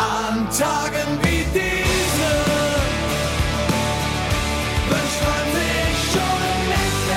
An Tagen wie diese wünscht man sich schon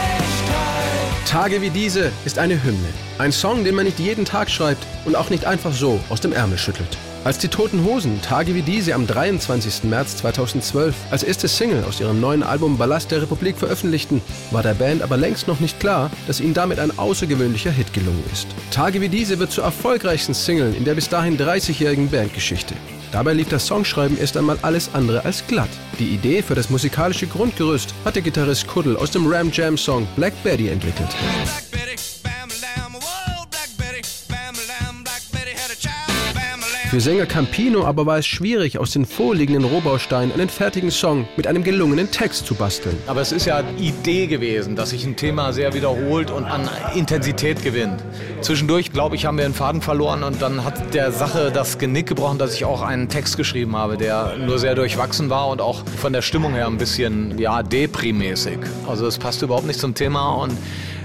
Endlichkeit. Tage wie diese ist eine Hymne. Ein Song, den man nicht jeden Tag schreibt und auch nicht einfach so aus dem Ärmel schüttelt. Als die Toten Hosen Tage wie diese am 23. März 2012 als erste Single aus ihrem neuen Album Ballast der Republik veröffentlichten, war der Band aber längst noch nicht klar, dass ihnen damit ein außergewöhnlicher Hit gelungen ist. Tage wie diese wird zur erfolgreichsten Single in der bis dahin 30-jährigen Bandgeschichte. Dabei lief das Songschreiben erst einmal alles andere als glatt. Die Idee für das musikalische Grundgerüst hat der Gitarrist Kuddel aus dem Ram Jam Song Black Betty entwickelt. Für Sänger Campino aber war es schwierig, aus den vorliegenden Rohbausteinen einen fertigen Song mit einem gelungenen Text zu basteln. Aber es ist ja Idee gewesen, dass sich ein Thema sehr wiederholt und an Intensität gewinnt. Zwischendurch, glaube ich, haben wir den Faden verloren und dann hat der Sache das Genick gebrochen, dass ich auch einen Text geschrieben habe, der nur sehr durchwachsen war und auch von der Stimmung her ein bisschen, ja, deprimäßig. Also es passte überhaupt nicht zum Thema und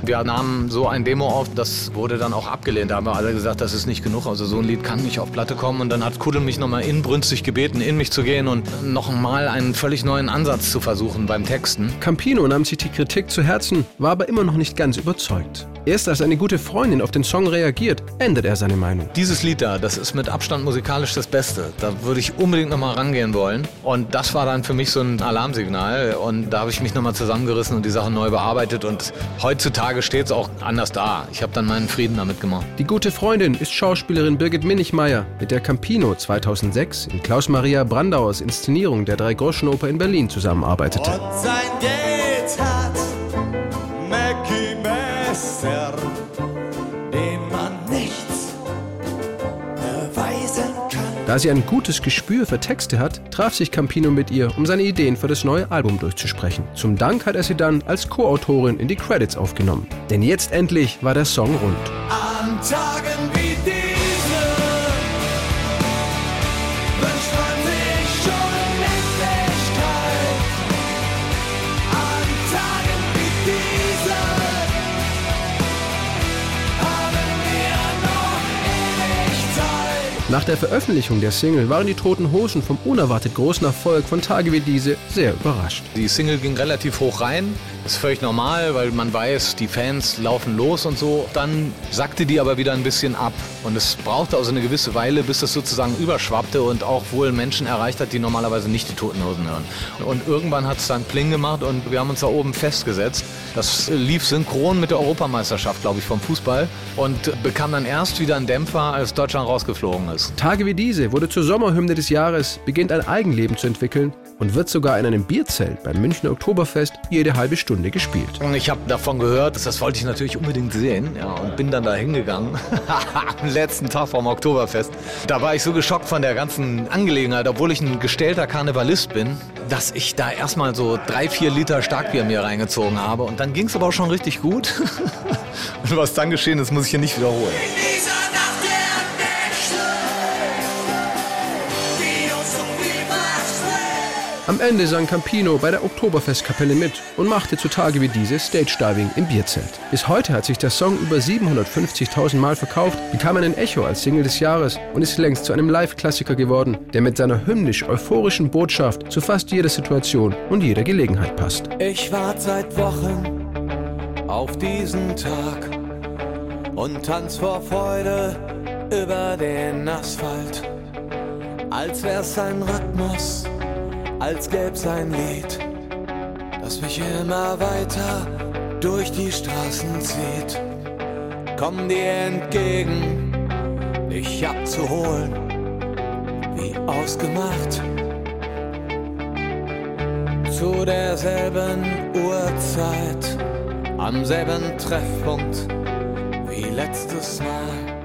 wir nahmen so ein Demo auf, das wurde dann auch abgelehnt. Da haben wir alle gesagt, das ist nicht genug. Also so ein Lied kann nicht auf Platte kommen. Und dann hat Kuddel mich nochmal inbrünstig gebeten, in mich zu gehen und nochmal einen völlig neuen Ansatz zu versuchen beim Texten. Campino nahm sich die Kritik zu Herzen, war aber immer noch nicht ganz überzeugt. Erst als eine gute Freundin auf den Song reagiert, ändert er seine Meinung. Dieses Lied da, das ist mit Abstand musikalisch das Beste. Da würde ich unbedingt nochmal rangehen wollen. Und das war dann für mich so ein Alarmsignal. Und da habe ich mich nochmal zusammengerissen und die Sache neu bearbeitet. Und heutzutage steht es auch anders da. Ich habe dann meinen Frieden damit gemacht. Die gute Freundin ist Schauspielerin Birgit Minichmeier, mit der Campino 2006 in Klaus-Maria Brandauers Inszenierung der Dreigroschenoper in Berlin zusammenarbeitete. Da sie ein gutes Gespür für Texte hat, traf sich Campino mit ihr, um seine Ideen für das neue Album durchzusprechen. Zum Dank hat er sie dann als Co-Autorin in die Credits aufgenommen. Denn jetzt endlich war der Song rund. An Tagen wie Nach der Veröffentlichung der Single waren die Toten Hosen vom unerwartet großen Erfolg von Tage wie diese sehr überrascht. Die Single ging relativ hoch rein. Ist völlig normal, weil man weiß, die Fans laufen los und so. Dann sackte die aber wieder ein bisschen ab. Und es brauchte also eine gewisse Weile, bis das sozusagen überschwappte und auch wohl Menschen erreicht hat, die normalerweise nicht die Toten Hosen hören. Und irgendwann hat es dann Pling gemacht und wir haben uns da oben festgesetzt. Das lief synchron mit der Europameisterschaft, glaube ich, vom Fußball und bekam dann erst wieder einen Dämpfer, als Deutschland rausgeflogen ist. Tage wie diese wurde zur Sommerhymne des Jahres, beginnt ein Eigenleben zu entwickeln und wird sogar in einem Bierzelt beim Münchner Oktoberfest jede halbe Stunde gespielt. Ich habe davon gehört, das, das wollte ich natürlich unbedingt sehen ja, und bin dann da hingegangen am letzten Tag vom Oktoberfest. Da war ich so geschockt von der ganzen Angelegenheit, obwohl ich ein gestellter Karnevalist bin, dass ich da erstmal so drei, vier Liter Starkbier mir reingezogen habe und dann ging es aber auch schon richtig gut. und was dann geschehen ist, muss ich hier nicht wiederholen. Am Ende sang Campino bei der Oktoberfestkapelle mit und machte zu Tage wie diese Stage-Diving im Bierzelt. Bis heute hat sich der Song über 750.000 Mal verkauft, bekam einen Echo als Single des Jahres und ist längst zu einem Live-Klassiker geworden, der mit seiner hymnisch-euphorischen Botschaft zu fast jeder Situation und jeder Gelegenheit passt. Ich warte seit Wochen auf diesen Tag und tanz vor Freude über den Asphalt. Als wär's ein Rhythmus, als gäb's ein Lied, das mich immer weiter durch die Straßen zieht. Komm dir entgegen, dich abzuholen, wie ausgemacht zu derselben Uhrzeit, am selben Treffpunkt wie letztes Mal.